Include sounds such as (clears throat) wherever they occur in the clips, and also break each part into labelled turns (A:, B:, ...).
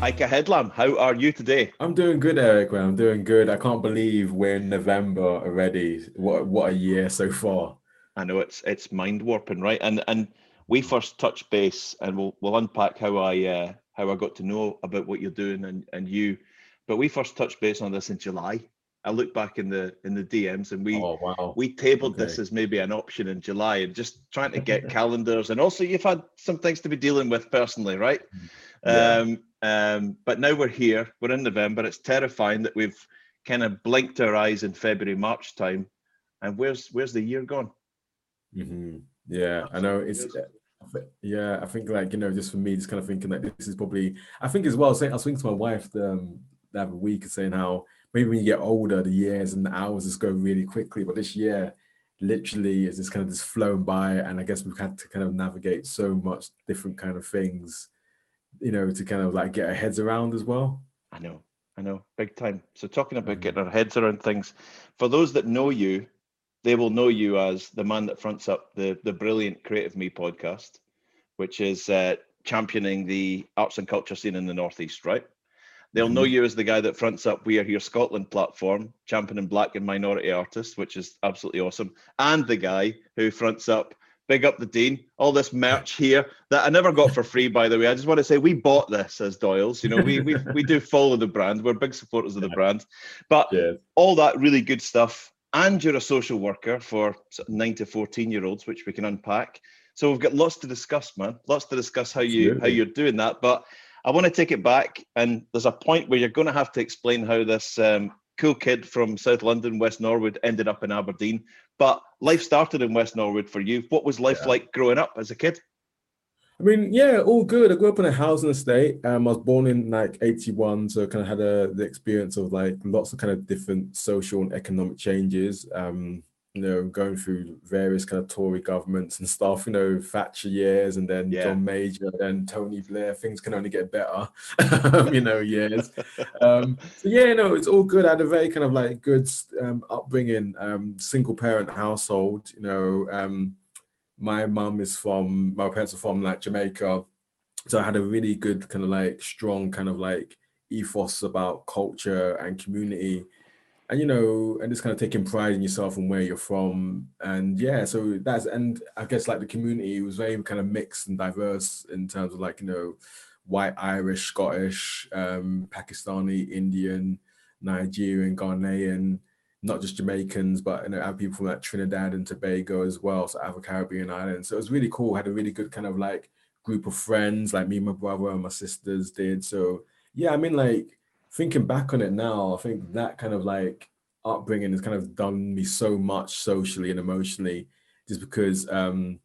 A: Ica Headlam, how are you today?
B: I'm doing good, Eric. Man. I'm doing good. I can't believe we're in November already. What what a year so far.
A: I know it's it's mind warping, right? And and we first touch base, and we'll we'll unpack how I uh, how I got to know about what you're doing and and you. But we first touched base on this in July. I look back in the in the DMs and we
B: Oh wow.
A: we tabled
B: Okay.
A: this as maybe an option in July and just trying to get (laughs) calendars and also you've had some things to be dealing with personally, right?
B: Yeah.
A: Um, um, but now we're here, we're in November. It's terrifying that we've kind of blinked our eyes in February, March time. And where's where's the year gone?
B: hmm Yeah, I know. It's yeah. I think like you know, just for me, just kind of thinking like this is probably. I think as well. Saying I was thinking to my wife um, the other week, saying how maybe when you get older, the years and the hours just go really quickly. But this year, literally, is just kind of just flown by, and I guess we've had to kind of navigate so much different kind of things, you know, to kind of like get our heads around as well.
A: I know, I know, big time. So talking about
B: Mhm.
A: getting our heads around things, for those that know you, they will know you as the man that fronts up the the brilliant Creative Me podcast, which is uh, championing the arts and culture scene in the northeast, right? They'll know
B: Mhm.
A: you as the guy that fronts up We Are Here Scotland platform, championing black and minority artists, which is absolutely awesome, and the guy who fronts up Big Up the Deen, all this merch here that I never got for free, by the way. I just want to say we bought this as Doyle's. You know, we we, (laughs) we do follow the brand. We're big supporters of the brand. But
B: Yeah.
A: all that really good stuff. And you're a social worker for nine to 14 year olds, which we can unpack. So we've got lots to discuss, man. Lots to discuss how you how you're doing that. But I want to take it back, and there's a point where you're going to have to explain how this um, cool kid from South London, West Norwood, ended up in Aberdeen. But life started in West Norwood for you. What was life
B: Yeah.
A: like growing up as a kid?
B: I mean, yeah, all good. I grew up in a housing estate. Um, I was born in like 81, so kind of had a, the experience of like lots of kind of different social and economic changes. Um, you know, going through various kind of Tory governments and stuff, you know, Thatcher years and then
A: Yeah.
B: John Major, then Tony Blair. Things can only get better, (laughs) (laughs) you know, years. Um, so yeah, no, it's all good. I had a very kind of like good um, upbringing, um, single parent household, you know. Um, my mum is from my parents are from like Jamaica, so I had a really good kind of like strong kind of like ethos about culture and community, and you know, and just kind of taking pride in yourself and where you're from, and yeah, so that's and I guess like the community was very kind of mixed and diverse in terms of like you know, white, Irish, Scottish, um, Pakistani, Indian, Nigerian, Ghanaian not just Jamaicans, but you know, I have people from like Trinidad and Tobago as well, so other Caribbean islands. So it was really cool. had a really good kind of like group of friends, like me, my brother, and my sisters did. So yeah, I mean, like thinking back on it now, I think that kind of like upbringing has kind of done me so much socially and emotionally, just because um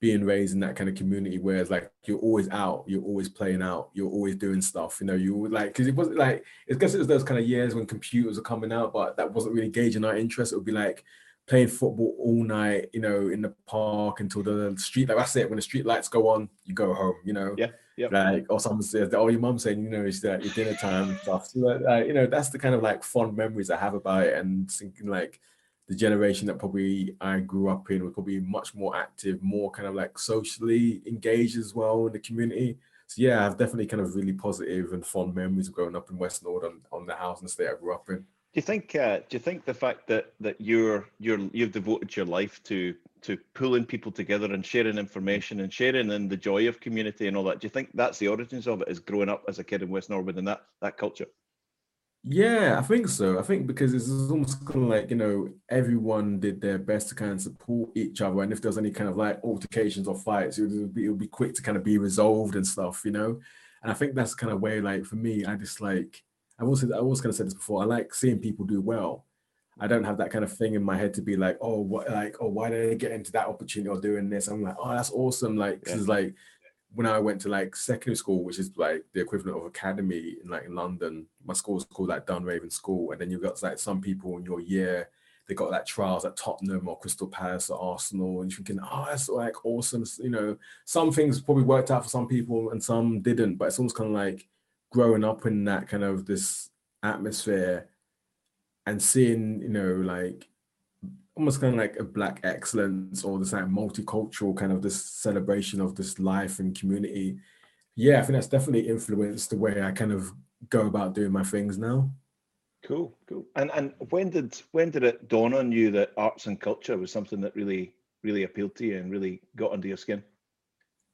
B: being raised in that kind of community where it's like you're always out, you're always playing out, you're always doing stuff, you know, you like because it wasn't like I guess it was those kind of years when computers were coming out, but that wasn't really gauging our interest. It would be like playing football all night, you know, in the park until the street like that's it. When the street lights go on, you go home, you know.
A: Yeah, yep.
B: Like or someone says, oh, your mum saying, you know, it's that your dinner time and stuff. So like, like, you know, that's the kind of like fond memories I have about it and thinking like the generation that probably I grew up in were probably much more active, more kind of like socially engaged as well in the community. So yeah, I've definitely kind of really positive and fond memories of growing up in West Norwood, on the housing estate I grew up in.
A: Do you think? Uh, do you think the fact that that you're you're you've devoted your life to to pulling people together and sharing information and sharing in the joy of community and all that? Do you think that's the origins of it? Is growing up as a kid in West Norwood and that that culture?
B: Yeah, I think so. I think because it's almost kind of like, you know, everyone did their best to kind of support each other. And if there's any kind of like altercations or fights, it would be, it would be quick to kind of be resolved and stuff, you know? And I think that's kind of way, like, for me, I just like, I've also, I was kind of said this before, I like seeing people do well. I don't have that kind of thing in my head to be like, oh, what, like, oh, why did I get into that opportunity or doing this? I'm like, oh, that's awesome. Like, 'cause
A: Yeah.
B: like, when I went to like secondary school, which is like the equivalent of academy in like in London, my school was called like Dunraven School, and then you've got like some people in your year, they got like trials at Tottenham or Crystal Palace or Arsenal, and you're thinking, oh, that's like awesome. You know, some things probably worked out for some people and some didn't, but it's almost kind of like growing up in that kind of this atmosphere and seeing, you know, like almost kind of like a black excellence or this like multicultural kind of this celebration of this life and community yeah, I think that's definitely influenced the way I kind of go about doing my things now.
A: Cool, cool. And and when did when did it dawn on you that arts and culture was something that really really appealed to you and really got under your skin?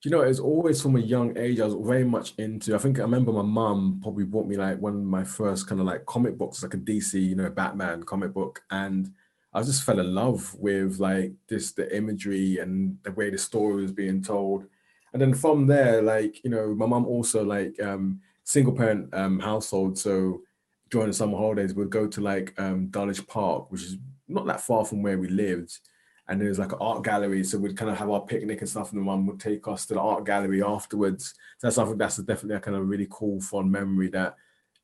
B: You know, it was always from a young age. I was very much into. I think I remember my mum probably bought me like one of my first kind of like comic books, like a DC, you know, Batman comic book, and I just fell in love with like this the imagery and the way the story was being told. And then from there, like you know, my mum also like um, single parent um, household, so during the summer holidays, we'd go to like um, Dulwich Park, which is not that far from where we lived and there was like an art gallery. So we'd kind of have our picnic and stuff, and the mum would take us to the art gallery afterwards. So that's something that's definitely a kind of really cool, fun memory that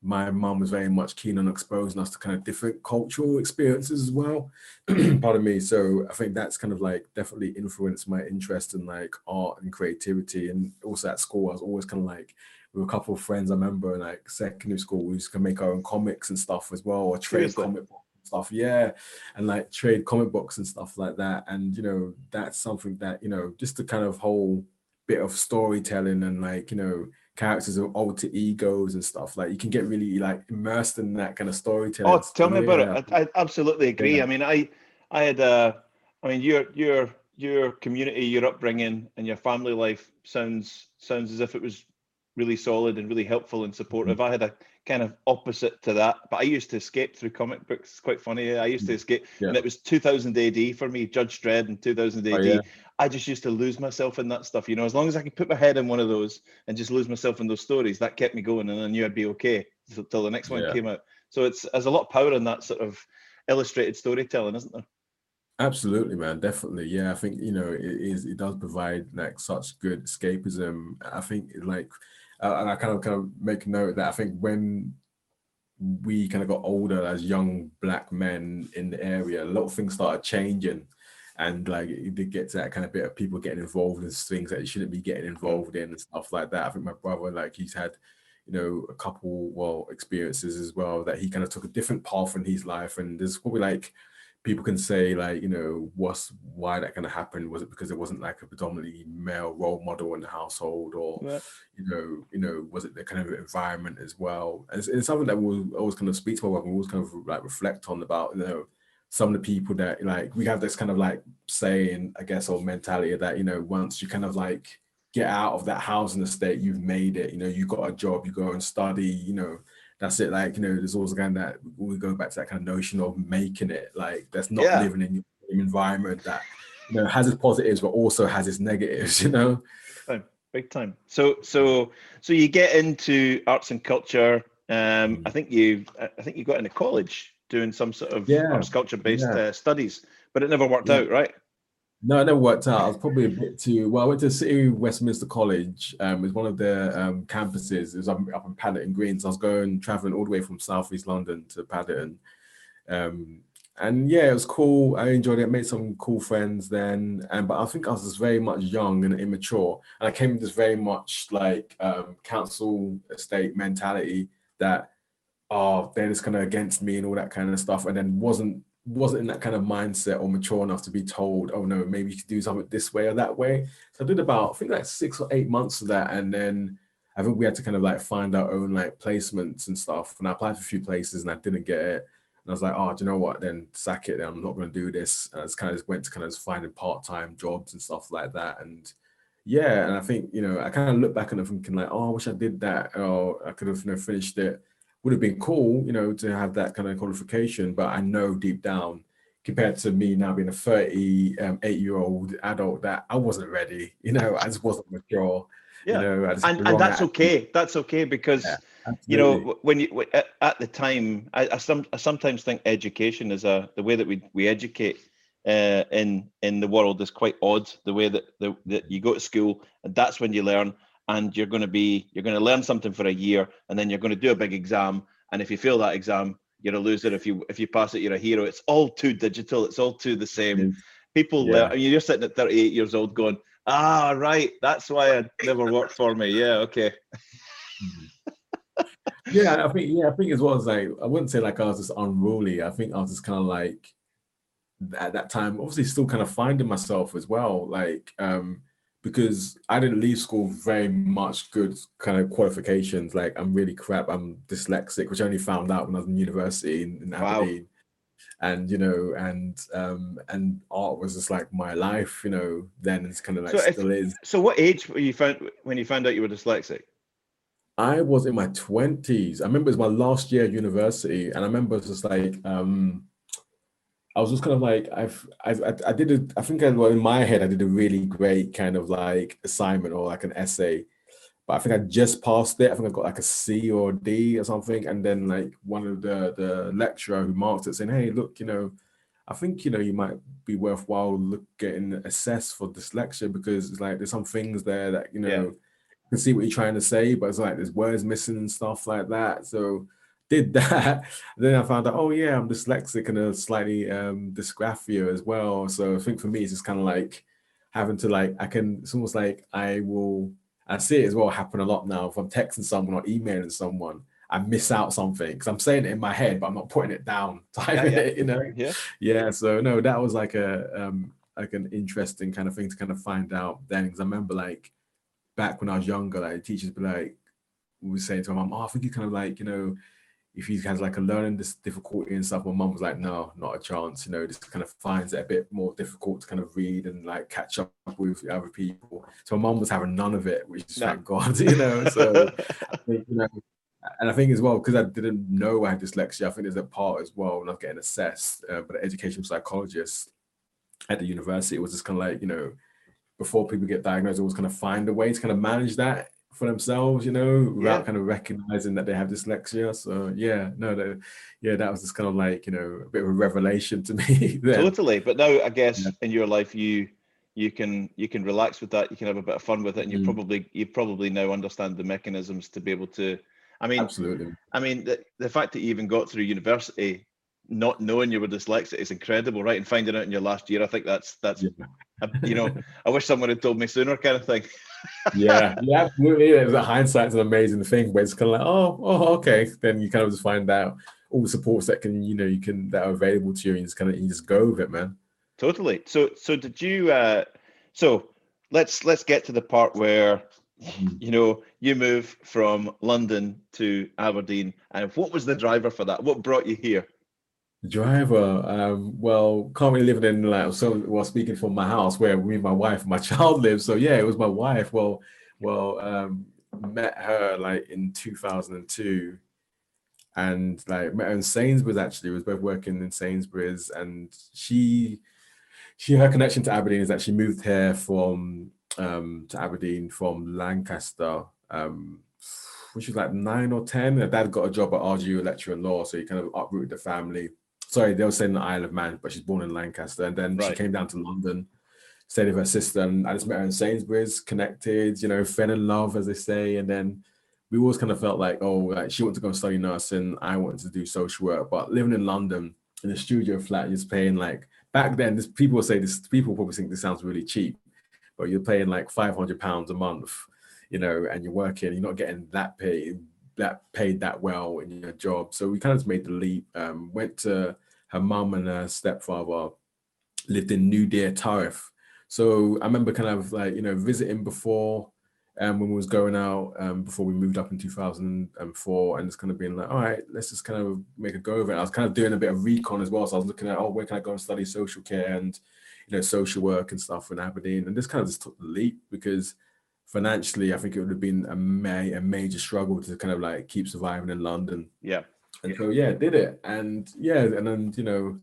B: my mum was very much keen on exposing us to kind of different cultural experiences as well. (clears throat) Pardon me. So I think that's kind of like definitely influenced my interest in like art and creativity. And also at school, I was always kind of like with a couple of friends. I remember like secondary school, we used to make our own comics and stuff as well, or trade comic books stuff yeah. And like trade comic books and stuff like that. And you know that's something that you know just the kind of whole bit of storytelling and like you know characters of alter egos and stuff like you can get really like immersed in that kind of storytelling
A: oh tell me about it. I, I, absolutely agree. Yeah. i mean i i had uh i mean your your your community your upbringing and your family life sounds sounds as if it was really solid and really helpful and supportive. Mm-hmm. i had a kind of opposite to that. But I used to escape through comic books. It's quite funny. I used to mm. escape, yeah. and it was 2000 AD for me. Judge Dredd in 2000 AD. Oh, yeah. I just used to lose myself in that stuff. You know, as long as I could put my head in one of those and just lose myself in those stories, that kept me going, and I knew I'd be okay until the next one yeah. came out. So it's there's a lot of power in that sort of illustrated storytelling, isn't there?
B: Absolutely, man. Definitely. Yeah, I think you know it is. It does provide like such good escapism. I think like uh, and I kind of kind of make note that I think when we kind of got older as young black men in the area, a lot of things started changing. And like it did get to that kind of bit of people getting involved in things that you shouldn't be getting involved in and stuff like that. I think my brother, like he's had, you know, a couple well experiences as well that he kind of took a different path in his life. And there's probably like people can say like you know what's why that kind of happened was it because it wasn't like a predominantly male role model in the household or yeah. you know you know was it the kind of environment as well and it's, it's something that we always kind of speak to our we always kind of like reflect on about you know some of the people that like we have this kind of like saying i guess or mentality that you know once you kind of like get out of that housing estate you've made it you know you got a job you go and study you know that's it. Like, you know, there's always again that we go back to that kind of notion of making it. Like, that's not yeah. living in your environment that you know has its positives but also has its negatives. You know,
A: big time, big time. So, so, so you get into arts and culture. Um, mm. I think you, I think you got into college doing some sort of yeah. arts culture based yeah. uh, studies, but it never worked out, right?
B: No, it never worked out. I was probably a bit too well. I went to City Westminster College. Um, it was one of their um, campuses. It was up, up in Paddington Green. So I was going traveling all the way from Southeast London to Paddington. Um, and yeah, it was cool. I enjoyed it. Made some cool friends then. And but I think I was just very much young and immature. And I came with this very much like um, council estate mentality that oh, they're just kind of against me and all that kind of stuff. And then wasn't wasn't in that kind of mindset or mature enough to be told, oh no, maybe you could do something this way or that way. So I did about, I think like six or eight months of that. And then I think we had to kind of like find our own like placements and stuff. And I applied for a few places and I didn't get it. And I was like, oh, do you know what? Then sack it. I'm not going to do this. And I just kind of just went to kind of finding part-time jobs and stuff like that. And yeah, and I think, you know, I kind of look back and I'm thinking like, oh, I wish I did that. Or I could have, you know, finished it would have been cool, you know, to have that kind of qualification. But I know deep down, compared to me now being a 38 um, year old adult, that I wasn't ready. (laughs) You know, I just wasn't mature.
A: Yeah,
B: you know,
A: and, and that's okay. That's okay because yeah, you know when you at, at the time, I, I, some I sometimes think education is a the way that we we educate uh, in in the world is quite odd. The way that the, that you go to school and that's when you learn and you're going to be you're going to learn something for a year and then you're going to do a big exam and if you fail that exam you're a loser if you if you pass it you're a hero. It's all too digital. It's all too the same. People yeah. learn, I mean, you're sitting at 38 years old going ah right that's why it never worked for me. Yeah okay. (laughs)
B: Yeah i think yeah i think as well as like i wouldn't say like i was just unruly. I think i was just kind of like at that time obviously still kind of finding myself as well like um because I didn't leave school very much good kind of qualifications. Like I'm really crap. I'm dyslexic, which I only found out when I was in university in, in Aberdeen. Wow. And you know, and um, and art was just like my life, you know. Then it's kind of like so still if, is.
A: So, what age were you found when you found out you were dyslexic?
B: I was in my twenties. I remember it was my last year at university, and I remember it was just like um, I was just kind of like I've, I've I did a, I think I, well, in my head I did a really great kind of like assignment or like an essay, but I think I just passed it. I think I got like a C or D or something, and then like one of the the lecturer who marked it saying, "Hey, look, you know, I think you know you might be worthwhile look getting assessed for dyslexia because it's like there's some things there that you know yeah. can see what you're trying to say, but it's like there's words missing and stuff like that. So did (laughs) that. then I found out, oh yeah, I'm dyslexic and a slightly um, dysgraphia as well. So I think for me, it's just kind of like having to like, I can, it's almost like I will, I see it as well happen a lot now. If I'm texting someone or emailing someone, I miss out something because I'm saying it in my head, but I'm not putting it down. (laughs) Yeah, yeah. you know?
A: Yeah.
B: Yeah. So no, that was like a, um, like an interesting kind of thing to kind of find out then. Because I remember like back when I was younger, like teachers be like, we were saying to my mom, oh, I think you kind of like, you know, if he has like a learning this difficulty and stuff, my mum was like, no, not a chance. You know, just kind of finds it a bit more difficult to kind of read and like catch up with other people. So my mum was having none of it, which is no. thank God, (laughs) you know. So I think, you know, and I think as well, because I didn't know I had dyslexia, I think there's a part as well when I was getting assessed uh, by the educational psychologist at the university. It was just kind of like, you know, before people get diagnosed, always kind of find a way to kind of manage that for themselves, you know, without yeah. kind of recognizing that they have dyslexia. So yeah, no, no, yeah, that was just kind of like you know a bit of a revelation to (laughs) me.
A: Totally, but now I guess yeah. in your life you you can you can relax with that. You can have a bit of fun with it, and you mm. probably you probably now understand the mechanisms to be able to. I mean,
B: absolutely.
A: I mean, the, the fact that you even got through university not knowing you were dyslexic is incredible, right? And finding out in your last year, I think that's that's yeah. you know, I wish someone had told me sooner, kind of thing. (laughs)
B: yeah, yeah, absolutely. The hindsight's an amazing thing, but it's kind of like, oh, oh, okay. Then you kind of just find out all the supports that can, you know, you can that are available to you, and just kind of you just go with it, man.
A: Totally. So, so did you? uh So let's let's get to the part where mm-hmm. you know you move from London to Aberdeen, and what was the driver for that? What brought you here?
B: Driver um well currently living in like so well speaking from my house where me my wife my (laughs) child live so yeah it was my wife well well um met her like in 2002 and like met her in Sainsbury's actually we was both working in Sainsbury's. And she she her connection to Aberdeen is that she moved here from um to Aberdeen from Lancaster um which was like nine or ten. Her dad got a job at RGU Lecturer in Law, so he kind of uprooted the family sorry, they were saying the Isle of Man, but she's born in Lancaster. And then right. she came down to London, stayed with her sister, and I just met her in Sainsbury's, connected, you know, fell in love, as they say. And then we always kind of felt like, oh, like she wanted to go and study nursing, I wanted to do social work. But living in London in a studio flat, you're paying like back then, this people say this, people probably think this sounds really cheap, but you're paying like 500 pounds a month, you know, and you're working, you're not getting that pay that paid that well in your job. So we kind of made the leap. Um, went to her mum and her stepfather lived in New Deer Turriff. So I remember kind of like you know visiting before um, when we was going out um, before we moved up in 2004 and just kind of being like, all right, let's just kind of make a go of it. I was kind of doing a bit of recon as well. So I was looking at, oh, where can I go and study social care and, you know, social work and stuff in Aberdeen. And this kind of just took the leap because financially, I think it would have been a, ma- a major struggle to kind of like keep surviving in London.
A: Yeah.
B: And so yeah, did it, and yeah, and then you know,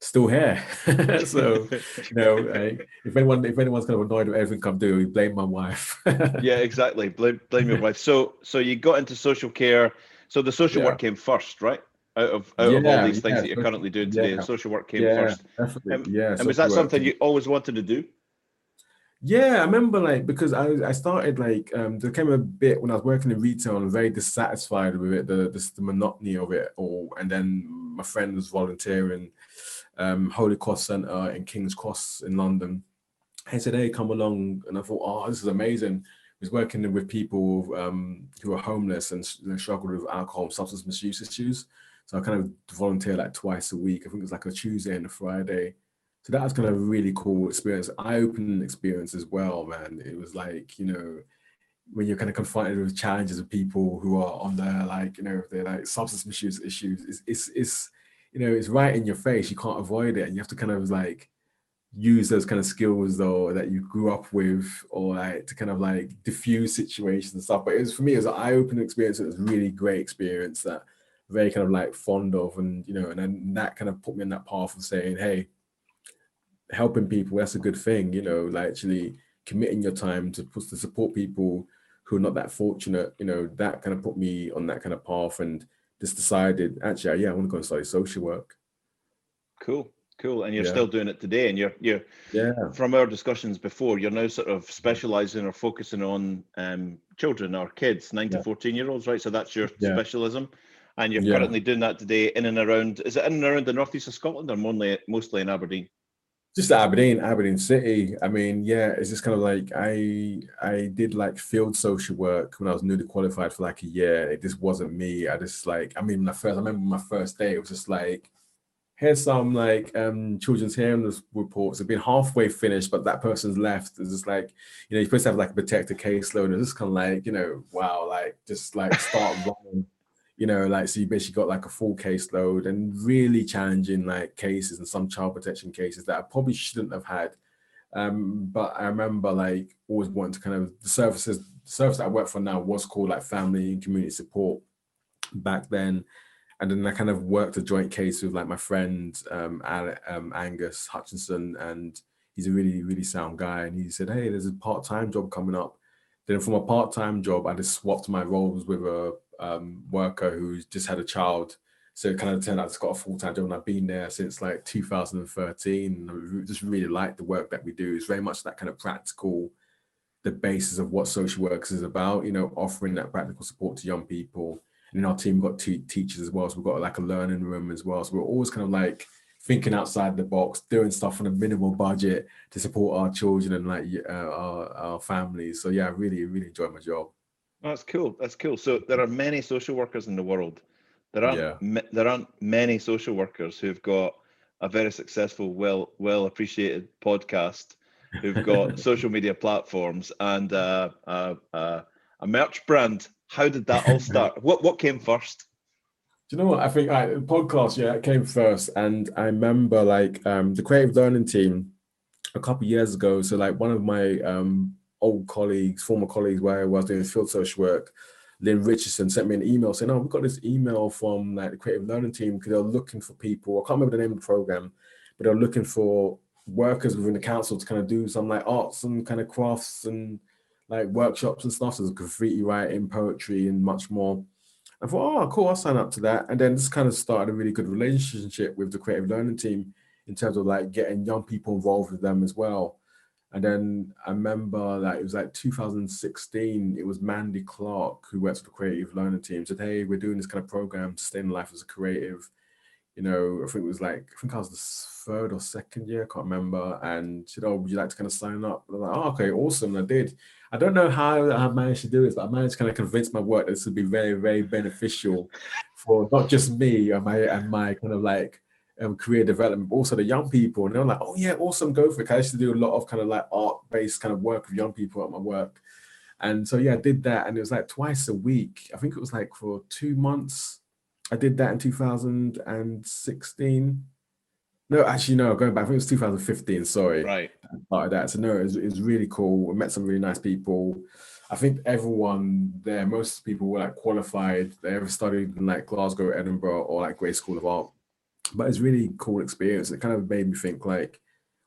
B: still here. (laughs) so you know, (laughs) if anyone if anyone's kind of annoyed with everything I'm doing, blame my wife. (laughs)
A: yeah, exactly. Blame blame your wife. So so you got into social care. So the social yeah. work came first, right? Out of out yeah, of all these things yeah, that you're currently doing today, social work came first.
B: Definitely. Um, yeah.
A: And was that something you always wanted to do?
B: Yeah, I remember like because I I started like um there came a bit when I was working in retail and very dissatisfied with it, the the, the monotony of it all. And then my friend was volunteering um Holy Cross Centre in King's Cross in London. He said, Hey, come along. And I thought, oh, this is amazing. He was working with people um who are homeless and you know, struggled with alcohol and substance misuse issues. So I kind of volunteer like twice a week. I think it was like a Tuesday and a Friday so that was kind of a really cool experience, eye-opening experience as well, man. It was like, you know, when you're kind of confronted with challenges of people who are on their like, you know, they're like substance misuse issues, it's, it's, it's, you know, it's right in your face. You can't avoid it. And you have to kind of like use those kind of skills though that you grew up with or like to kind of like diffuse situations and stuff. But it was for me, it was an eye-opening experience. It was a really great experience that very kind of like fond of. And, you know, and then that kind of put me in that path of saying, hey, helping people that's a good thing you know like actually committing your time to to support people who are not that fortunate you know that kind of put me on that kind of path and just decided actually yeah i want to go and study social work
A: cool cool and you're yeah. still doing it today and you're you're
B: yeah
A: from our discussions before you're now sort of specializing or focusing on um children or kids 9 yeah. to 14 year olds right so that's your yeah. specialism and you're currently doing that today in and around is it in and around the northeast of scotland or mostly mostly in aberdeen
B: just Aberdeen, Aberdeen City. I mean, yeah, it's just kind of like I I did like field social work when I was newly qualified for like a year. It just wasn't me. I just like I mean, my first I remember my first day. It was just like here's some like um children's hearing reports. Have been halfway finished, but that person's left. It's just like you know you're supposed to have like a protected caseload. And it's just kind of like you know wow, like just like start (laughs) running you know, like so you basically got like a full caseload and really challenging like cases and some child protection cases that I probably shouldn't have had. Um, but I remember like always wanting to kind of the services, the service I work for now was called like family and community support back then. And then I kind of worked a joint case with like my friend um, um, Angus Hutchinson, and he's a really, really sound guy. And he said, Hey, there's a part-time job coming up. Then from a part-time job, I just swapped my roles with a um, worker who's just had a child. So it kind of turned out it's got a full time job, and I've been there since like 2013. I just really like the work that we do. It's very much that kind of practical, the basis of what social workers is about. You know, offering that practical support to young people. And in our team, we've got two teachers as well, so we've got like a learning room as well. So we're always kind of like thinking outside the box, doing stuff on a minimal budget to support our children and like uh, our, our families. So yeah, I really, really enjoy my job.
A: That's cool. That's cool. So there are many social workers in the world. There aren't yeah. there aren't many social workers who've got a very successful, well well appreciated podcast, who've got (laughs) social media platforms and uh, uh, uh, a merch brand. How did that all start? (laughs) what what came first?
B: Do you know what I think? Right, podcast, yeah, it came first, and I remember like um, the creative learning team a couple years ago. So like one of my um, old colleagues, former colleagues where I was doing field social work, Lynn Richardson sent me an email saying, "Oh, we got this email from like the creative learning team because they're looking for people. I can't remember the name of the program, but they're looking for workers within the council to kind of do some like arts and kind of crafts and like workshops and stuff. So there's graffiti writing, poetry, and much more. I thought, oh, cool, I'll sign up to that. And then this kind of started a really good relationship with the creative learning team in terms of like getting young people involved with them as well. And then I remember that it was like 2016, it was Mandy Clark who works for the creative learning team said, Hey, we're doing this kind of program, Sustain Life as a Creative. You know, I think it was like, I think I was the third or second year, I can't remember. And said, Oh, would you like to kind of sign up? And I was like, Oh, okay, awesome. And I did. I don't know how I managed to do this, but I managed to kind of convince my work that this would be very, very beneficial for not just me and my and my kind of like um, career development, but also the young people. And they're like, oh yeah, awesome, go for it. I used to do a lot of kind of like art-based kind of work with young people at my work. And so yeah, I did that. And it was like twice a week. I think it was like for two months. I did that in 2016. No, actually, no, going back, I think it was 2015, sorry.
A: Right.
B: Part of that. So no, it was, it was really cool. We met some really nice people. I think everyone there, most people were like qualified. They ever studied in like Glasgow, Edinburgh, or like Gray School of Art but it's really cool experience. It kind of made me think like,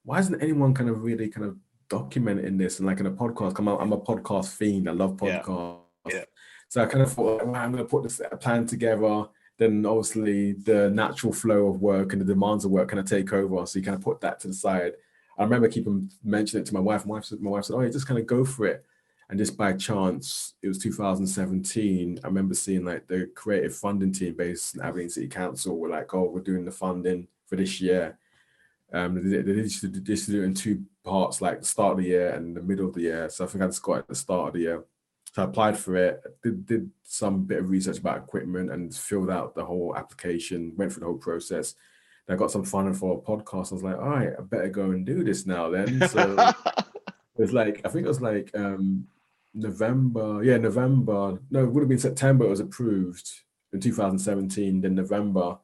B: why isn't anyone kind of really kind of documenting this and like in a podcast? Come out, I'm a podcast fiend. I love podcasts. Yeah. yeah. So I kind of thought, well, I'm going to put this plan together. Then obviously the natural flow of work and the demands of work kind of take over. So you kind of put that to the side. I remember keeping mentioning it to my wife. My wife, said, my wife said, "Oh, you just kind of go for it." And just by chance, it was 2017. I remember seeing like the creative funding team based in Aberdeen City Council were like, oh, we're doing the funding for this year. Um, they, they to do it in two parts, like the start of the year and the middle of the year. So I think I just got at the start of the year. So I applied for it, did, did some bit of research about equipment and filled out the whole application, went through the whole process. I got some funding for a podcast. I was like, all right, I better go and do this now then. So (laughs) it was like, I think it was like um, November. Yeah, November. No, it would have been September. It was approved in 2017. Then November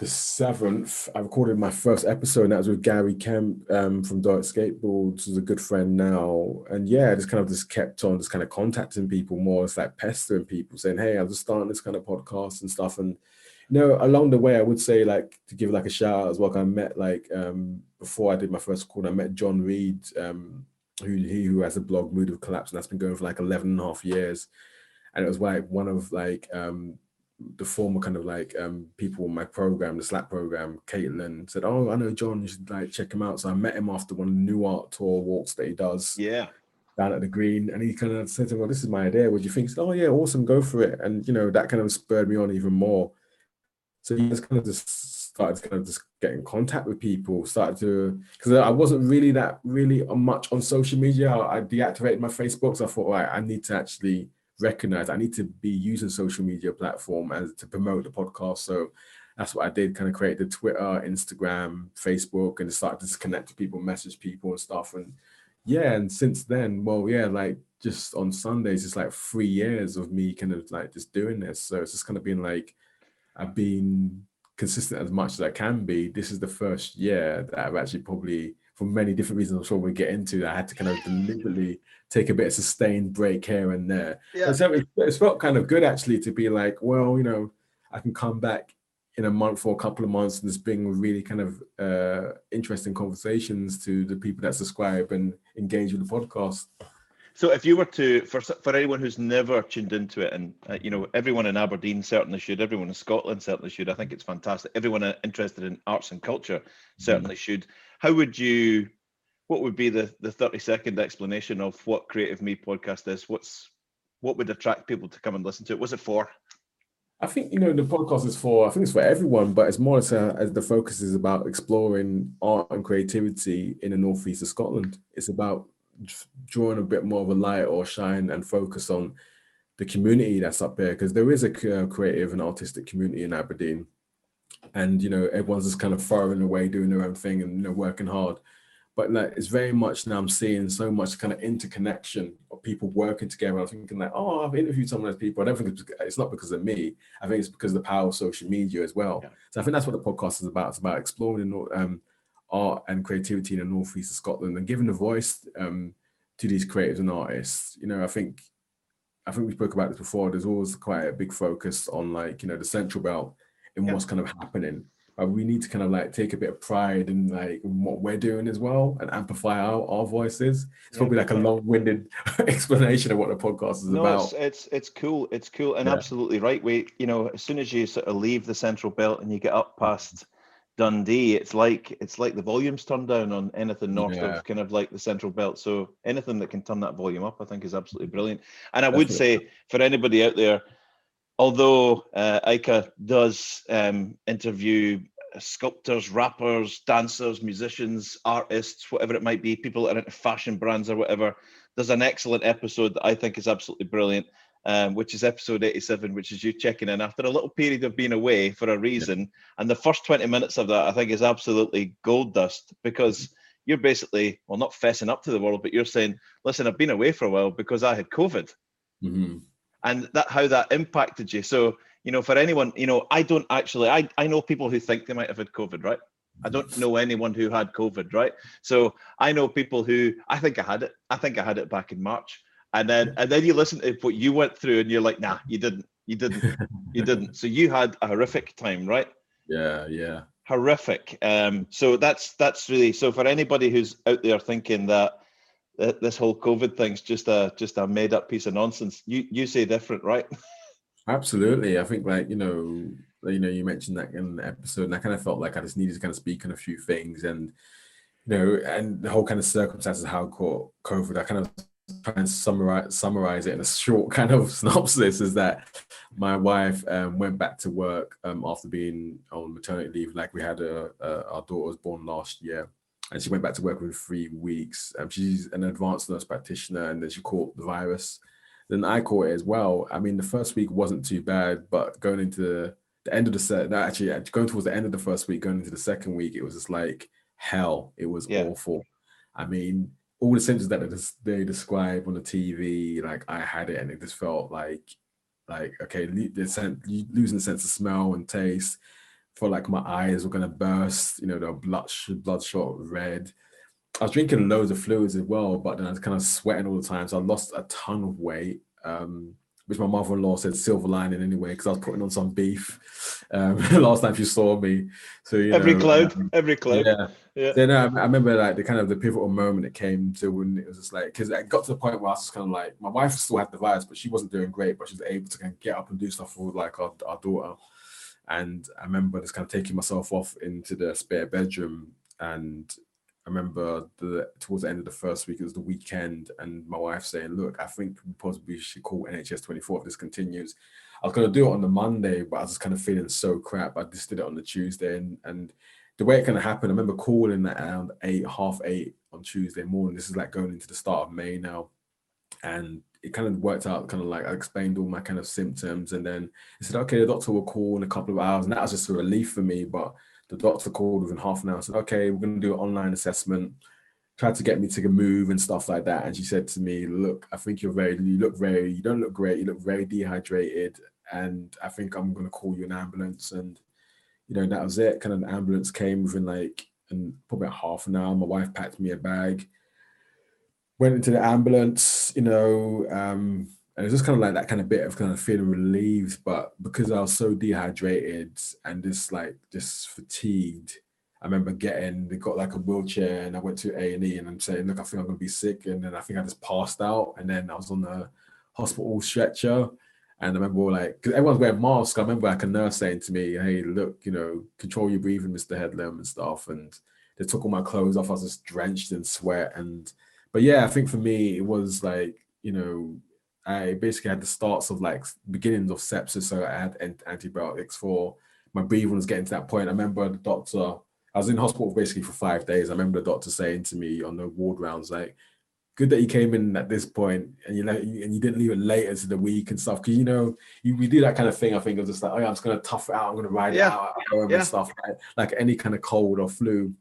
B: the seventh, I recorded my first episode, and that was with Gary Kemp um, from Dark Skateboards, who's a good friend now. And yeah, just kind of just kept on just kind of contacting people more. It's like pestering people, saying, "Hey, I'm just starting this kind of podcast and stuff." And you know, along the way, I would say like to give like a shout out as well. I met like um, before I did my first call, I met John Reed, um, who he who has a blog Mood of Collapse, and that's been going for like 11 and a half years. And it was like one of like um, the former kind of like um, people in my program, the Slack program, Caitlin said, "Oh, I know John. You should like check him out." So I met him after one of the Nuart tour walks that he does.
A: Yeah.
B: Down at the green, and he kind of said to me, "Well, this is my idea. What do you think?" He said, "Oh yeah, awesome. Go for it." And you know that kind of spurred me on even more. So he just kind of just started kind of just get in contact with people. Started to because I wasn't really that really much on social media. I, deactivated my Facebook, so I thought, right, I need to actually recognize I need to be using social media platform as to promote the podcast. So that's what I did, kind of create the Twitter, Instagram, Facebook, and start to connect to people, message people and stuff. And yeah, and since then, well, yeah, like just on Sundays, it's like three years of me kind of like just doing this. So it's just kind of been like I've been consistent as much as I can be. This is the first year that I've actually probably for many different reasons I'm sure we'll get into, I had to kind of deliberately take a bit of sustained break here and there. Yeah. so it, it's felt kind of good actually to be like, well, you know, I can come back in a month or a couple of months and just bring really kind of uh, interesting conversations to the people that subscribe and engage with the podcast.
A: So, if you were to, for for anyone who's never tuned into it, and uh, you know, everyone in Aberdeen certainly should, everyone in Scotland certainly should. I think it's fantastic. Everyone uh, interested in arts and culture certainly mm. should. How would you? What would be the the thirty second explanation of what Creative Me podcast is? What's what would attract people to come and listen to it? What's it for?
B: I think you know the podcast is for. I think it's for everyone, but it's more as, a, as the focus is about exploring art and creativity in the northeast of Scotland. It's about drawing a bit more of a light or shine and focus on the community that's up there because there is a creative and artistic community in Aberdeen, and you know everyone's just kind of firing away doing their own thing and you know working hard. But like it's very much now I'm seeing so much kind of interconnection of people working together. I'm thinking like, oh, I've interviewed some of those people. I don't think it's, it's not because of me. I think it's because of the power of social media as well. Yeah. So I think that's what the podcast is about. It's about exploring um, art and creativity in the northeast of Scotland and giving a voice um, to these creators and artists. You know, I think I think we spoke about this before. There's always quite a big focus on like you know the central belt and yeah. what's kind of happening. But we need to kind of like take a bit of pride in like what we're doing as well and amplify our, our voices. It's probably like a long-winded (laughs) explanation of what the podcast is no, about.
A: It's, it's it's cool. It's cool and yeah. absolutely right. We you know as soon as you sort of leave the central belt and you get up past Dundee, it's like it's like the volume's turned down on anything north yeah. of kind of like the central belt. So anything that can turn that volume up, I think, is absolutely brilliant. And I would say for anybody out there, although uh, Ica does um, interview sculptors, rappers, dancers, musicians, artists, whatever it might be, people that are into fashion brands or whatever, there's an excellent episode that I think is absolutely brilliant um, which is episode 87, which is you checking in after a little period of being away for a reason. Yeah. And the first 20 minutes of that, I think, is absolutely gold dust because you're basically, well, not fessing up to the world, but you're saying, listen, I've been away for a while because I had COVID. Mm-hmm. And that how that impacted you. So, you know, for anyone, you know, I don't actually, I, I know people who think they might have had COVID, right? I don't know anyone who had COVID, right? So I know people who I think I had it. I think I had it back in March and then and then you listen to what you went through and you're like nah you didn't you didn't (laughs) you didn't. So you had a horrific time right?
B: Yeah yeah.
A: Horrific. Um so that's that's really so for anybody who's out there thinking that this whole covid thing's just a just a made up piece of nonsense you you say different right? (laughs)
B: Absolutely. I think like you know you know you mentioned that in the episode and i kind of felt like i just needed to kind of speak on a few things and you know and the whole kind of circumstances how caught covid i kind of try and summarize summarize it in a short (laughs) kind of synopsis is that my wife um, went back to work um, after being on maternity leave. Like we had a, a, our daughter was born last year, and she went back to work within three weeks. Um, she's an advanced nurse practitioner, and then she caught the virus. Then I caught it as well. I mean, the first week wasn't too bad, but going into the end of the set, actually going towards the end of the first week, going into the second week, it was just like hell. It was yeah. awful. I mean, all the symptoms that they describe on the TV, like I had it, and it just felt like, like okay, losing the sense of smell and taste. Felt like my eyes were gonna burst. You know, the blood bloodshot red. I was drinking loads of fluids as well, but then I was kind of sweating all the time, so I lost a ton of weight. Um, which my mother-in-law said silver lining anyway, because I was putting on some beef um, (laughs) last time you saw me. So
A: every
B: know,
A: cloud, um, every cloud.
B: Yeah. yeah. Then um, I remember like the kind of the pivotal moment it came to when it was just like because it got to the point where I was just kind of like my wife still had the virus, but she wasn't doing great, but she was able to kind of get up and do stuff with like our, our daughter. And I remember just kind of taking myself off into the spare bedroom and I remember the towards the end of the first week, it was the weekend, and my wife saying, "Look, I think we possibly should call NHS 24 if this continues." I was going to do it on the Monday, but I was kind of feeling so crap. I just did it on the Tuesday, and and the way it kind of happened, I remember calling at around eight, half eight on Tuesday morning. This is like going into the start of May now, and it kind of worked out. Kind of like I explained all my kind of symptoms, and then he said, "Okay, the doctor will call in a couple of hours," and that was just a relief for me, but the doctor called within half an hour. Said, "Okay, we're going to do an online assessment." Tried to get me to move and stuff like that, and she said to me, "Look, I think you're very, you look very, you don't look great. You look very dehydrated, and I think I'm to call you an ambulance." And you know that was it. Kind of an ambulance came within like and probably half an hour. My wife packed me a bag, went into the ambulance. You know, um, and was just kind of like that kind of bit of kind of feeling relieved, but because I was so dehydrated and just like just fatigued, I remember getting they got like a wheelchair and I went to A and E and I'm saying, look, I think I'm gonna be sick, and then I think I just passed out, and then I was on the hospital stretcher, and I remember like because everyone's wearing masks, I remember like a nurse saying to me, hey, look, you know, control your breathing, Mr. Headlam and stuff, and they took all my clothes off, I was just drenched in sweat, and but yeah, I think for me it was like you know I basically had the starts of like beginnings of sepsis. So I had antibiotics for my breathing was getting to that point. I remember the doctor, I was in hospital basically for five days. I remember the doctor saying to me on the ward rounds, like, good that you came in at this point and you know and you didn't leave it later to the week and stuff. Cause you know, you we do that kind of thing. I think of just like, oh yeah, I'm just gonna tough it out, I'm gonna ride yeah. it out yeah. and stuff like, like any kind of cold or flu.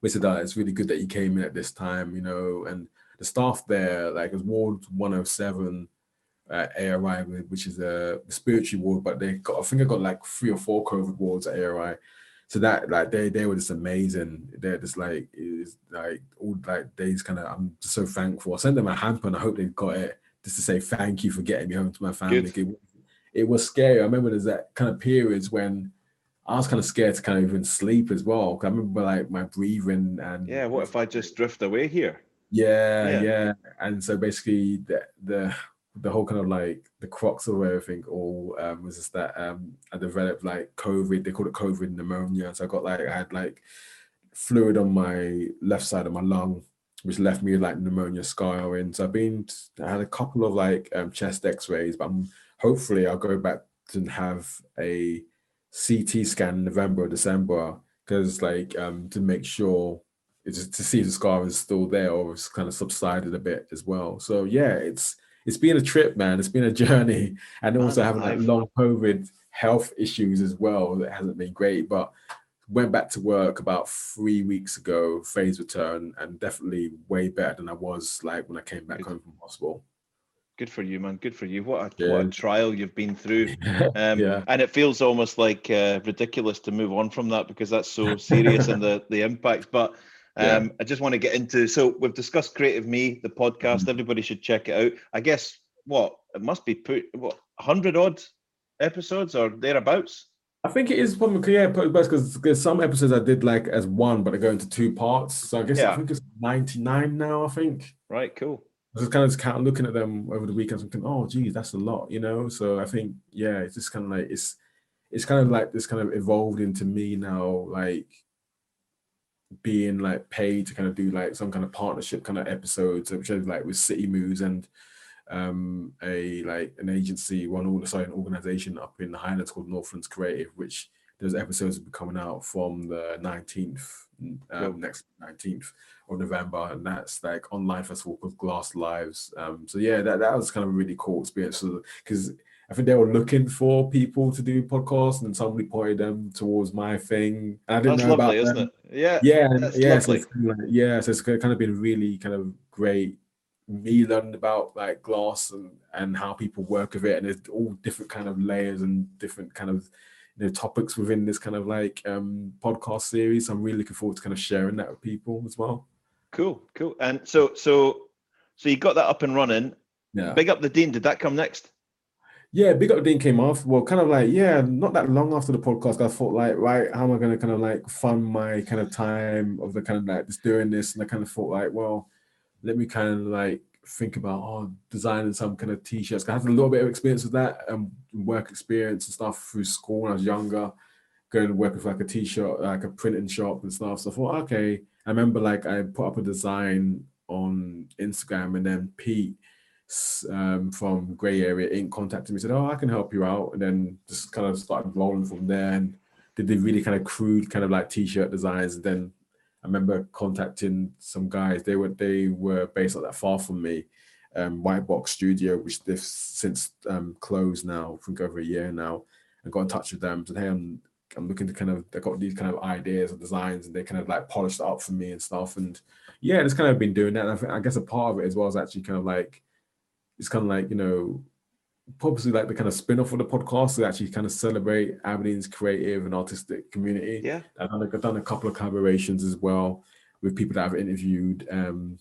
B: We said that it's really good that you came in at this time, you know, and the staff there, like it was Ward 107 at uh, ARI, which is a respiratory ward, but they got I think I got like three or four COVID wards at ARI. So that like they they were just amazing. They're just like it's like all like days kind of I'm just so thankful. I sent them a hamper and I hope they got it just to say thank you for getting me home to my family. It, it was scary. I remember there's that kind of periods when I was kind of scared to kind of even sleep as well. I remember like my breathing and
A: yeah, what if I just drift away here?
B: Yeah, yeah, yeah. And so basically, the the the whole kind of like the crux of everything all um, was just that um, I developed like COVID. They called it COVID pneumonia. So I got like I had like fluid on my left side of my lung, which left me like pneumonia scarring. So I've been I had a couple of like um, chest X-rays, but I'm hopefully I'll go back and have a CT scan in November or December because like um to make sure it's just to see if the scar is still there or it's kind of subsided a bit as well. So yeah, it's it's been a trip, man. It's been a journey, (laughs) and also having like long COVID health issues as well. That hasn't been great, but went back to work about three weeks ago, phase return, and definitely way better than I was like when I came back Good. home from hospital.
A: Good for you, man. Good for you. What a, yeah. what a trial you've been through. (laughs) Um, yeah. And it feels almost like uh, ridiculous to move on from that because that's so serious and the the impact. But um, yeah. I just want to get into. So we've discussed Creative Me, the podcast. Mm-hmm. Everybody should check it out. I guess what it must be put what hundred odd episodes or thereabouts.
B: I think it is probably yeah, because there's some episodes I did like as one, but they go into two parts. So I guess yeah. I think it's 99 now. I think.
A: Right. Cool.
B: I was kind of just kind of looking at them over the weekend, thinking, oh, geez, that's a lot, you know. So I think yeah, it's just kind of like it's it's kind of like this kind of evolved into me now, like being like paid to kind of do like some kind of partnership kind of episodes, which is like with City Moves and um a like an agency, one all sorry, an organization up in the Highlands called Northlands Creative, which those episodes will be coming out from the 19th um,
A: Cool.
B: next 19th of November, and that's like online festival called Glass Lives. Um, so yeah, that, that was kind of a really cool experience because I think they were looking for people to do podcasts, and somebody pointed them towards my thing. And I didn't
A: That's
B: know
A: lovely,
B: about
A: isn't
B: them.
A: it? Yeah.
B: Yeah, yeah, so it's kind of like, yeah, so it's kind of been really kind of great. Me learning about like glass and and how people work with it, and there's all different kind of layers and different kind of you know topics within this kind of like um podcast series. I'm really looking forward to kind of sharing that with people as well.
A: Cool, cool. And so, so, so you got that up and running.
B: Yeah.
A: Big up the deen. Did that come next?
B: Yeah, Big Up Deen came off. Well, kind of like, yeah, not that long after the podcast, I thought like, right, how am I gonna kind of like fund my kind of time of the kind of like just doing this? And I kind of thought like, well, let me kind of like think about oh designing some kind of t-shirts. I had a little bit of experience with that and work experience and stuff through school when I was younger, going to work with like a t-shirt, like a printing shop and stuff. So I thought, okay. I remember like I put up a design on Instagram and then Pete um, from Gray Area Inc. contacted me said, "Oh, I can help you out," and then just kind of started rolling from there and did the really kind of crude kind of like t-shirt designs. And then I remember contacting some guys. They were they were based not that far from me, um, White Box Studio, which they've since um, closed now. I think over a year now. I got in touch with them. Said, "Hey, I'm I'm looking to kind of I got these kind of ideas and designs, and they kind of like polished it up for me and stuff." And yeah, just kind of been doing that. And I, think, I guess a part of it as well is actually kind of like it's kind of like you know purposely like the kind of spin-off of the podcast to actually kind of celebrate Aberdeen's creative and artistic community.
A: Yeah.
B: I've done, I've done a couple of collaborations as well with people that I've interviewed. Um,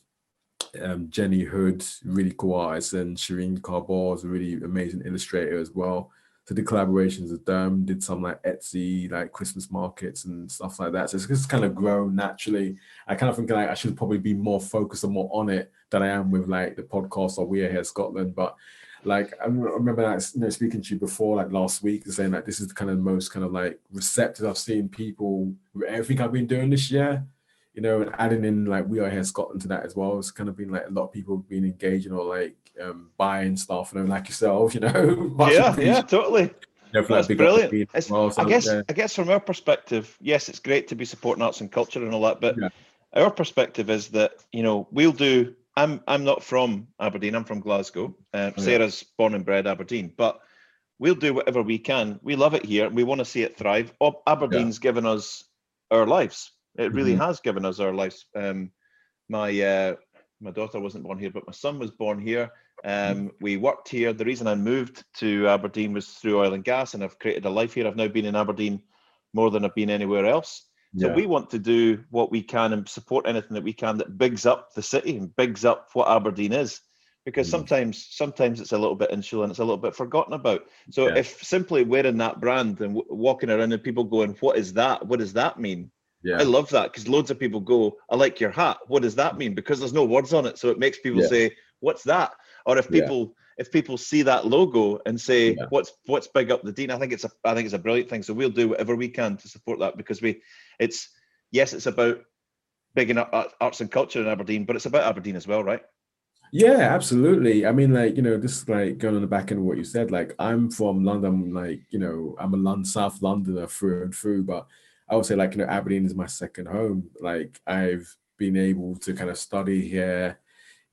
B: um, Jenny Hood, really cool artist, and Shireen Carbar is a really amazing illustrator as well. So did collaborations with them, did some like Etsy, like Christmas markets and stuff like that. So it's just kind of grown naturally. I kind of think like I should probably be more focused and more on it than I am with like the podcast or We Are Here Scotland. But like I remember like you know speaking to you before like last week saying like this is the kind of most kind of like receptive I've seen people with everything I've been doing this year you know and adding in like we are here Scotland to that as well it's kind of been like a lot of people being engaging or like um buying stuff and like yourself you know (laughs)
A: yeah, yeah, totally.
B: Like,
A: That's brilliant.
B: Dean as
A: It's-
B: well.
A: I guess,
B: yeah.
A: I guess from our perspective, yes, it's great to be supporting arts and culture and all that, but
B: Yeah.
A: our perspective is that you know we'll do. I'm I'm not from Aberdeen. I'm from Glasgow. Um,
B: Oh, yeah.
A: Sarah's born and bred Aberdeen, but we'll do whatever we can. We love it here. We want to see it thrive. Ab- Aberdeen's given us our lives. It really
B: Mhm.
A: has given us our lives. Um, my uh, my daughter wasn't born here, but my son was born here. Um, we worked here. The reason I moved to Aberdeen was through oil and gas, and I've created a life here. I've now been in Aberdeen more than I've been anywhere else. So
B: Yeah.
A: we want to do what we can and support anything that we can that bigs up the city and bigs up what Aberdeen is. Because
B: Mm.
A: sometimes, sometimes it's a little bit insular and it's a little bit forgotten about. So
B: Yeah.
A: if simply wearing that brand and w- walking around and people going, "What is that? What does that mean?"
B: Yeah
A: I love that because loads of people go, I like your hat. What does that mean? Because there's no words on it. So it makes people
B: Yeah.
A: say, What's that? Or if
B: Yeah.
A: people if people see that logo and say,
B: Yeah.
A: What's what's big up the deen? I think it's a I think it's a brilliant thing. So we'll do whatever we can to support that because we it's yes, it's about bigging up arts and culture in Aberdeen, but it's about Aberdeen as well, right?
B: Yeah, absolutely. I mean, like, you know, this is like going on the back end of what you said. Like, I'm from London, like, you know, I'm a London, South Londoner through and through, but I would say, like, you know, Aberdeen is my second home. Like, I've been able to kind of study here,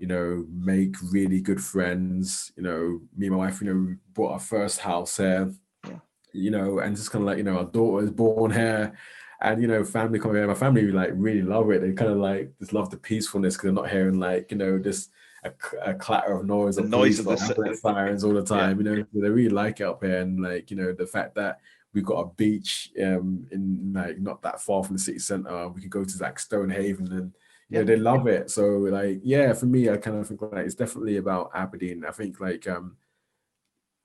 B: you know, make really good friends. You know, me and my wife, you know, bought our first house here,
A: Yeah.
B: you know, and just kind of like, you know, our daughter is born here. And you know, family coming here, my family like really love it. They kind of like just love the peacefulness because they're not hearing like you know this a, a clatter of noise,
A: The noise of the
B: sirens all the time. You know, they really like it up here, and like you know the fact that we've got a beach um in like not that far from the city centre. We could go to like Stonehaven, and
A: Yeah.
B: they love it. So like yeah, for me, I kind of think like it's definitely about Aberdeen. I think like um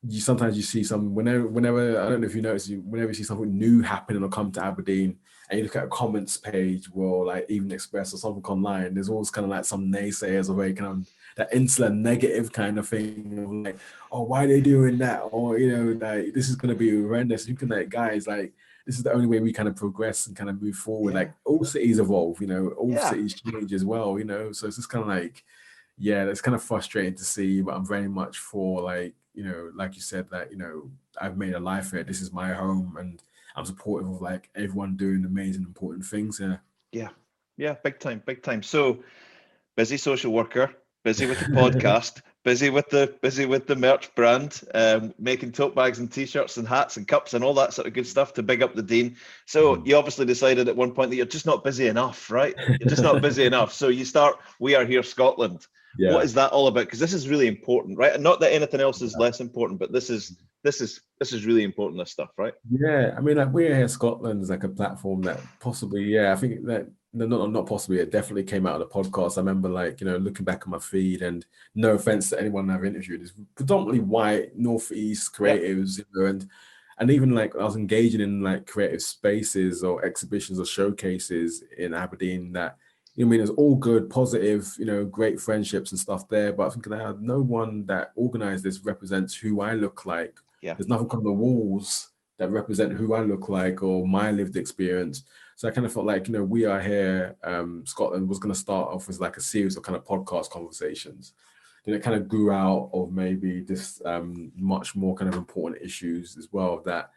B: you sometimes you see some whenever whenever I don't know if you notice you whenever you see something new happening or come to Aberdeen and you look at a comments page or like even Express or something online, there's always kind of like some naysayers or very kind of that insular negative kind of thing of like, oh, why are they doing that? Or you know, like this is gonna be horrendous. You can like guys like this is the only way we kind of progress and kind of move forward.
A: Yeah.
B: Like all cities evolve, you know, all
A: Yeah.
B: cities change as well, you know. So it's just kind of like, yeah, it's kind of frustrating to see, but I'm very much for like, you know, like you said, that you know, I've made a life here. This is my home, and I'm supportive of like everyone doing amazing, important things here.
A: Yeah, yeah, big time, big time. So busy social worker, busy with the podcast, (laughs) busy with the busy with the merch brand, um, making tote bags and t-shirts and hats and cups and all that sort of good stuff to big up the deen. So mm. you obviously decided at one point that you're just not busy enough, right? You're just not busy (laughs) enough. So you start. We are here, Scotland. Yeah. What is that all about? Because this is really important, right? And not that anything else is less important, but this is this is this is really important. This stuff, right?
B: Yeah, I mean, like we're here, Scotland is like a platform that possibly, yeah, I think that no, not not possibly. It definitely came out of the podcast. I remember, like you know, looking back on my feed, and no offense to anyone I've interviewed, is predominantly white northeast creatives, yeah. you know, and and even like I was engaging in like creative spaces or exhibitions or showcases in Aberdeen that you know, I mean, it's all good, positive, you know, great friendships and stuff there. But I think I had no one that organized this represents who I look like.
A: Yeah.
B: There's nothing on the walls that represent who I look like or my lived experience. So I kind of felt like, you know, we are here, um, Scotland was going to start off as like a series of kind of podcast conversations. Then it kind of grew out of maybe this um, much more kind of important issues as well. That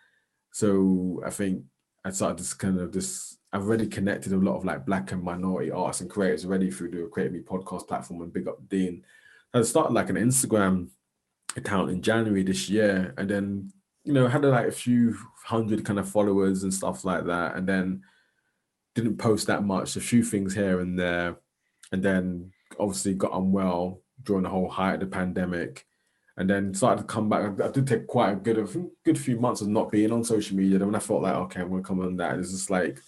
B: so I think I started this kind of this. I've already connected a lot of like black and minority artists and creators already through the Create Me podcast platform and Big Up Deen. I started like an Instagram account in January this year, and then you know had like a few hundred kind of followers and stuff like that, and then didn't post that much, a few things here and there, and then obviously got unwell during the whole height of the pandemic, and then started to come back. I did take quite a good, a good few months of not being on social media. Then when I felt like, okay, I'm gonna come on that, it's just like,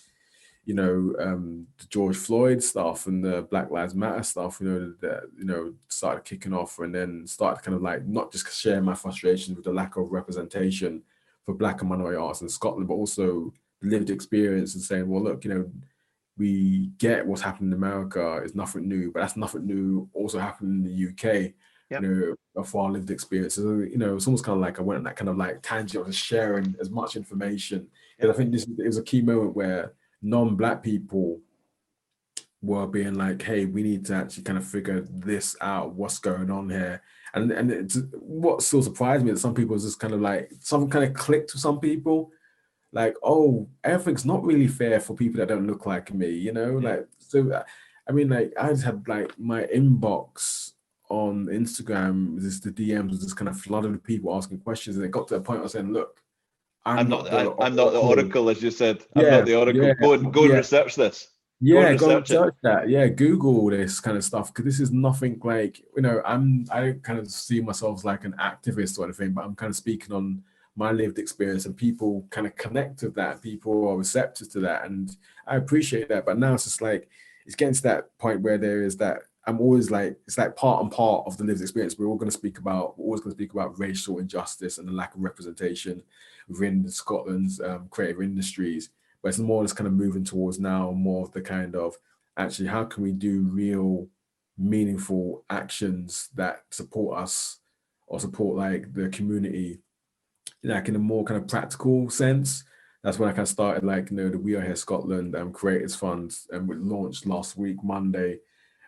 B: you know, um, the George Floyd stuff and the Black Lives Matter stuff, you know, that you know started kicking off, and then started kind of like not just share my frustrations with the lack of representation for Black and minority artists in Scotland, but also lived experience and saying, well, look, you know, we get what's happening in America is nothing new, but that's nothing new also happened in the UK. Yep. You know, for our lived experiences. You know, it's almost kind of like I went on that kind of like tangent of sharing as much information. And I think this is, it was a key moment where non-black people were being like, "Hey, we need to actually kind of figure this out. What's going on here?" And and it's, what still surprised me that some people just kind of like something kind of clicked to some people like, oh, everything's not really fair for people that don't look like me, you know? Like, so I mean, like, I just had like my inbox on Instagram, just the DMs was just kind of flooded with people asking questions, and it got to a point I was saying, look,
A: I'm, I'm not, not I, I'm not the oracle, as you said. I'm yeah, not the oracle. Yeah, go and go and research this.
B: Yeah, go, and research that. Yeah, Google this kind of stuff because this is nothing like you know. I'm I don't kind of see myself as like an activist or anything, but I'm kind of speaking on my lived experience and people kind of connect with that people are receptive to that and i appreciate that but now it's just like it's getting to that point where there is that i'm always like it's like part and part of the lived experience we're all going to speak about we're always going to speak about racial injustice and the lack of representation within scotland's um, creative industries but it's more just kind of moving towards now more of the kind of actually how can we do real meaningful actions that support us or support like the community like in a more kind of practical sense. That's when I kind of started like, you know, the We Are Here Scotland um, Creators Fund and we launched last week, Monday.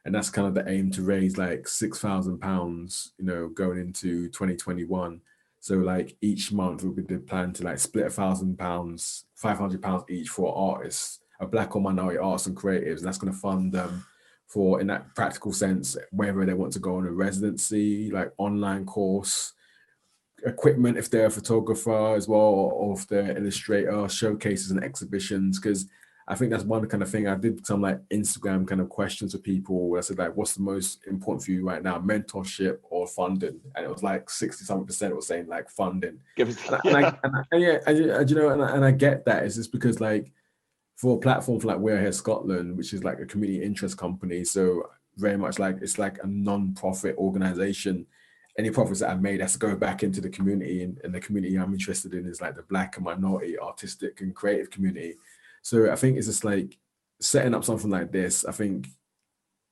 B: And that's kind of the aim to raise like £6,000, you know, going into 2021. So like each month be the plan to like split a thousand pounds, five hundred pounds each for artists, a black or minority artists and creatives. And that's going to fund them for in that practical sense, whether they want to go on a residency, like online course, equipment if they're a photographer as well or if they're illustrator showcases and exhibitions because I think that's one kind of thing I did some like Instagram kind of questions with people. Where I said like what's the most important for you right now mentorship or funding? And it was like 60 something percent was saying like funding. (laughs) And, I, and, I, and, I, and yeah and, you know and I, and I get that. It's just because like for a platform for like We're Here Scotland which is like a community interest company so very much like it's like a non-profit organization. Any profits that I've made has to go back into the community and, and, the community I'm interested in is like the black and minority artistic and creative community. So I think it's just like setting up something like this, I think,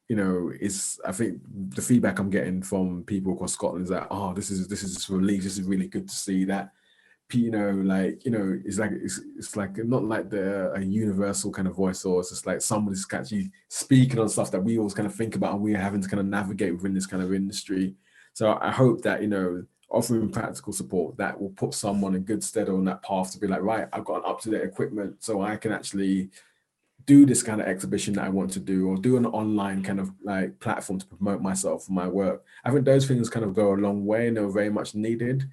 B: you know, is I think the feedback I'm getting from people across Scotland is that, oh, this is this is relief. This is really good to see that you know, like you know, it's like it's, it's like not like the a universal kind of voice, or it's just like somebody's actually speaking on stuff that we always kind of think about, and we're having to kind of navigate within this kind of industry. So I hope that, you know, offering practical support that will put someone in good stead on that path to be like, right, I've got an up to date equipment so I can actually do this kind of exhibition that I want to do, or do an online kind of like platform to promote myself and my work. I think those things kind of go a long way and they're very much needed.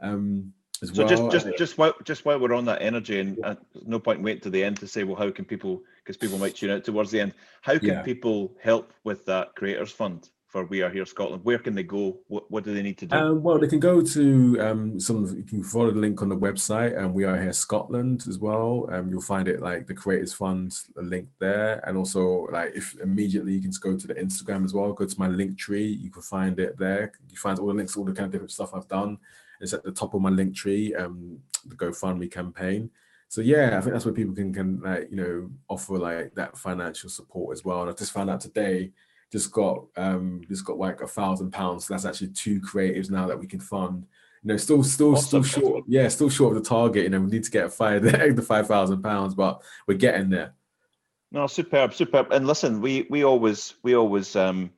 B: Um, as
A: so
B: well.
A: just just just while just while we're on that energy, and uh, no point waiting to the end to say, well, how can people? Because people might tune out towards the end. How can
B: Yeah.
A: people help with that Creators Fund for We Are Here Scotland? Where can they go? What what do they need to do?
B: Um, well, they can go to um, some. You can follow the link on the website, and we are here Scotland as well. Um, you'll find it like the Creators Fund link there, and also like if immediately you can just go to the Instagram as well. Go to my Linktree, you can find it there. You find all the links, all the kind of different stuff I've done. It's at the top of my Linktree. Um, the GoFundMe campaign. So yeah, I think that's where people can can like you know offer like that financial support as well. And I just found out today just got um just got like a thousand pounds. So that's actually two creatives now that we can fund. You know, still still
A: Awesome.
B: still short. Yeah, still short of the target. You know, we need to get five (laughs) the five thousand pounds, but we're getting there.
A: No, superb, superb. And listen, we we always we always um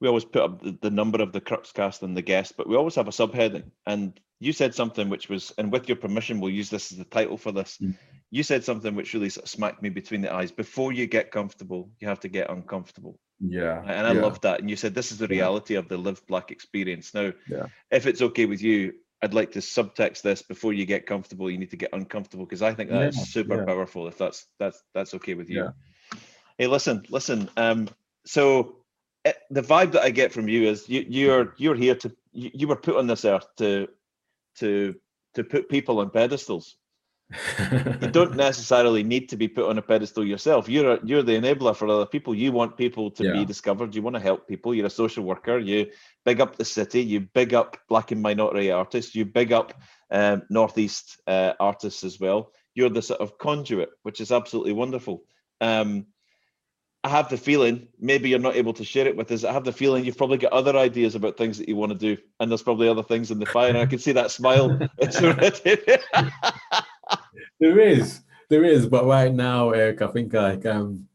A: we always put up the, the number of the Cruxcast and the guest, but we always have a subheading. And you said something which was, and with your permission, we'll use this as the title for this.
B: Mm.
A: You said something which really sort of smacked me between the eyes. Before you get comfortable, you have to get uncomfortable.
B: Yeah,
A: And I
B: yeah.
A: love that. And you said this is the
B: Yeah.
A: reality of the Live Black experience. Now,
B: Yeah.
A: if it's okay with you, I'd like to subtext this before you get comfortable. You need to get uncomfortable because I think that is
B: Yeah,
A: super
B: yeah.
A: powerful. If that's that's that's okay with you.
B: Yeah.
A: Hey, listen, listen. Um, so eh, the vibe that I get from you is you you're you're here to you, you were put on this earth to to to put people on pedestals. You don't (laughs) necessarily need to be put on a pedestal yourself. You're a, you're the enabler for other people. You want people to be discovered. You want to help people. You're a social worker. You big up the city. You big up Black and minority artists. You big up um, Northeast uh, artists as well. You're the sort of conduit, which is absolutely wonderful. Um, I have the feeling, maybe you're not able to share it with us. I have the feeling you've probably got other ideas about things that you want to do, and there's probably other things in the fire. And I can see that smile. (laughs) It's already. (laughs)
B: There is, there is, but right now, Eric, I think like um,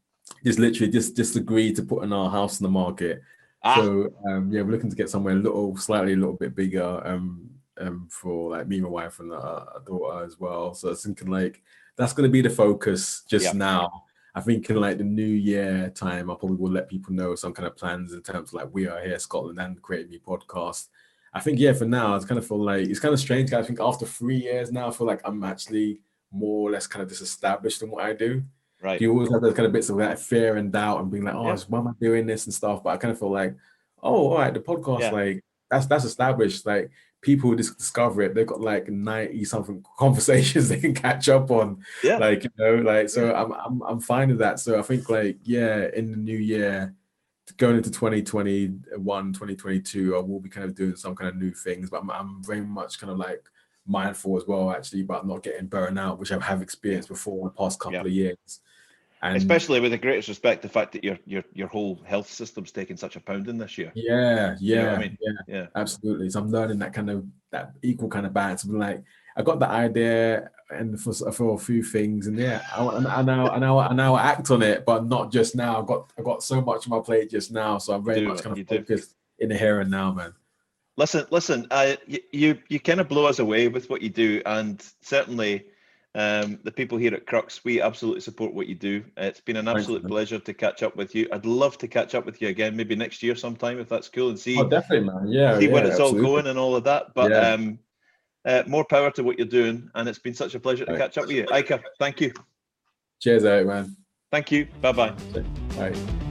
B: just literally just just agreed to putting our house in the market.
A: ah,
B: So um, yeah, we're looking to get somewhere a little, slightly a little bit bigger um, um, for like me, my wife, and uh, our daughter as well. So I was thinking like that's going to be the focus just
A: Yeah.
B: now. I think in like the new year time, I probably will let people know some kind of plans in terms of like we are here, Scotland, and Create Me podcast. I think yeah, for now, it's kind of feel like it's kind of strange. I think after three years now, I feel like I'm actually more or less kind of disestablished in what I do
A: right.
B: you always have those kind of bits of that fear and doubt and being like, oh,
A: Yeah.
B: why am I doing this and stuff? But I kind of feel like, oh, all right, the podcast,
A: Yeah.
B: like that's that's established. Like people just discover it, they've got like 90 something (laughs) conversations they can catch up on.
A: Yeah.
B: Like, you know, like so I'm I'm I'm fine with that. So I think like, yeah, in the new year, going into 2021, 2022, I will be kind of doing some kind of new things, but I'm, I'm very much kind of like mindful as well, actually, about not getting burned out, which I have experienced before in the past couple
A: Yeah.
B: of years. And
A: Especially with the greatest respect, the fact that your your your whole health system's taken such a pounding this year.
B: yeah, yeah,
A: know I mean?
B: yeah,
A: Yeah.
B: absolutely. So I'm learning that kind of that equal kind of balance. I'm like, I got the idea and for for a few things, and yeah, I, I now I now I now act on it, but not just now. I got I got so much on my plate just now, so I'm very
A: do,
B: much kind
A: you
B: of
A: do.
B: focused in the here and now, man.
A: Listen, listen. Uh, you you, kind of blow us away with what you do, and certainly. Um, the people here at Crux, we absolutely support what you do. It's been an absolute
B: man.
A: pleasure to catch up with you. I'd love to catch up with you again, maybe next year sometime, if that's cool, and see
B: Oh, definitely, man. Yeah,
A: see
B: yeah,
A: where it's all going and all of that. But
B: Yeah.
A: um, uh, more power to what you're doing, and it's been such a pleasure to catch up with you, Ica. Thank you,
B: Cheers, out, man.
A: thank you. Bye bye.
B: Bye.